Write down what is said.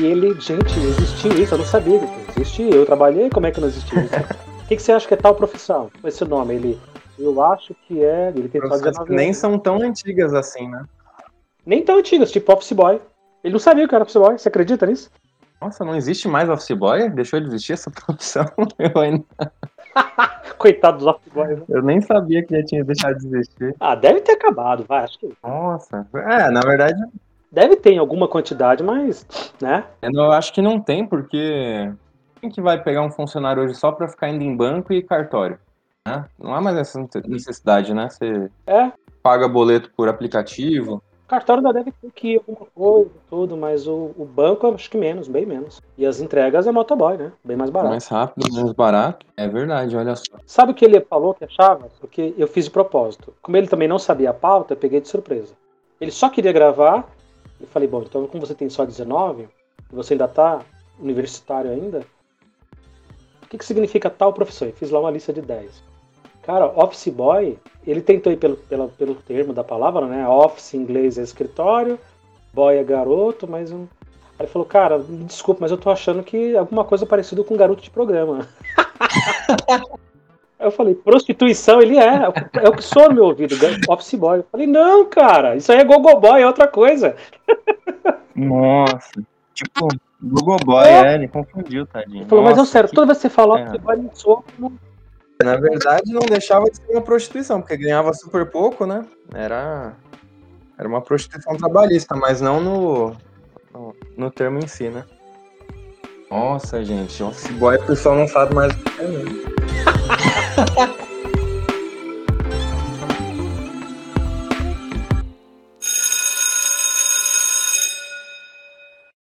E ele, gente, existiu isso, eu não sabia que existia. Eu trabalhei, como é que não existiu isso? O que, que você acha que é tal profissão? Esse nome, ele. Eu acho que é. Ele tem só 19 Nem são tão antigas assim, né? Nem tão antigas, tipo Office Boy. Ele não sabia que era Office Boy, você acredita nisso? Nossa, não existe mais Office Boy? Deixou de existir essa profissão? Eu, ainda- Coitado dos Office Boys. Né? eu nem sabia que já tinha deixado de existir. Ah, deve ter acabado, vai. Acho que. Nossa. É, na verdade, Deve ter em alguma quantidade, mas. né? eu não- eu acho que não tem, porque quem que vai pegar um funcionário hoje só pra ficar indo em banco e cartório? né? Não há mais essa necessidade, né? Você É. paga boleto por aplicativo. Cartório ainda deve ter que ir alguma coisa, tudo, mas o, o banco eu acho que menos, bem menos. E as entregas é motoboy, né? Bem mais barato. Mais rápido, menos barato. É verdade, olha só. Sabe o que ele falou que achava? Porque eu fiz de propósito. Como ele também não sabia a pauta, eu peguei de surpresa. Ele só queria gravar. Eu falei, bom, então como você tem só 19, e você ainda tá universitário ainda, o que, que significa tal profissão? Eu fiz lá uma lista de 10. Cara, office boy, ele tentou ir pelo, pela- pelo termo da palavra, né? Office em inglês é escritório, boy é garoto, mas um. Aí ele falou, cara, desculpa, mas eu tô achando que alguma coisa parecida com garoto de programa. Aí eu falei, prostituição, ele é, é o que soa no meu ouvido, office boy. Eu falei, não, cara, isso aí é gogo boy, é outra coisa. Nossa. Tipo, Google Boy, é, ele confundiu, tadinho. Ele falou, mas é Nossa, sério, que- toda vez que você fala É. office boy, soa como Na verdade, não deixava de ser uma prostituição, porque ganhava super pouco, né? Era, era uma prostituição trabalhista, mas não no, no, no termo em si, né? Nossa, gente, office boy o pessoal não sabe mais o que é, né?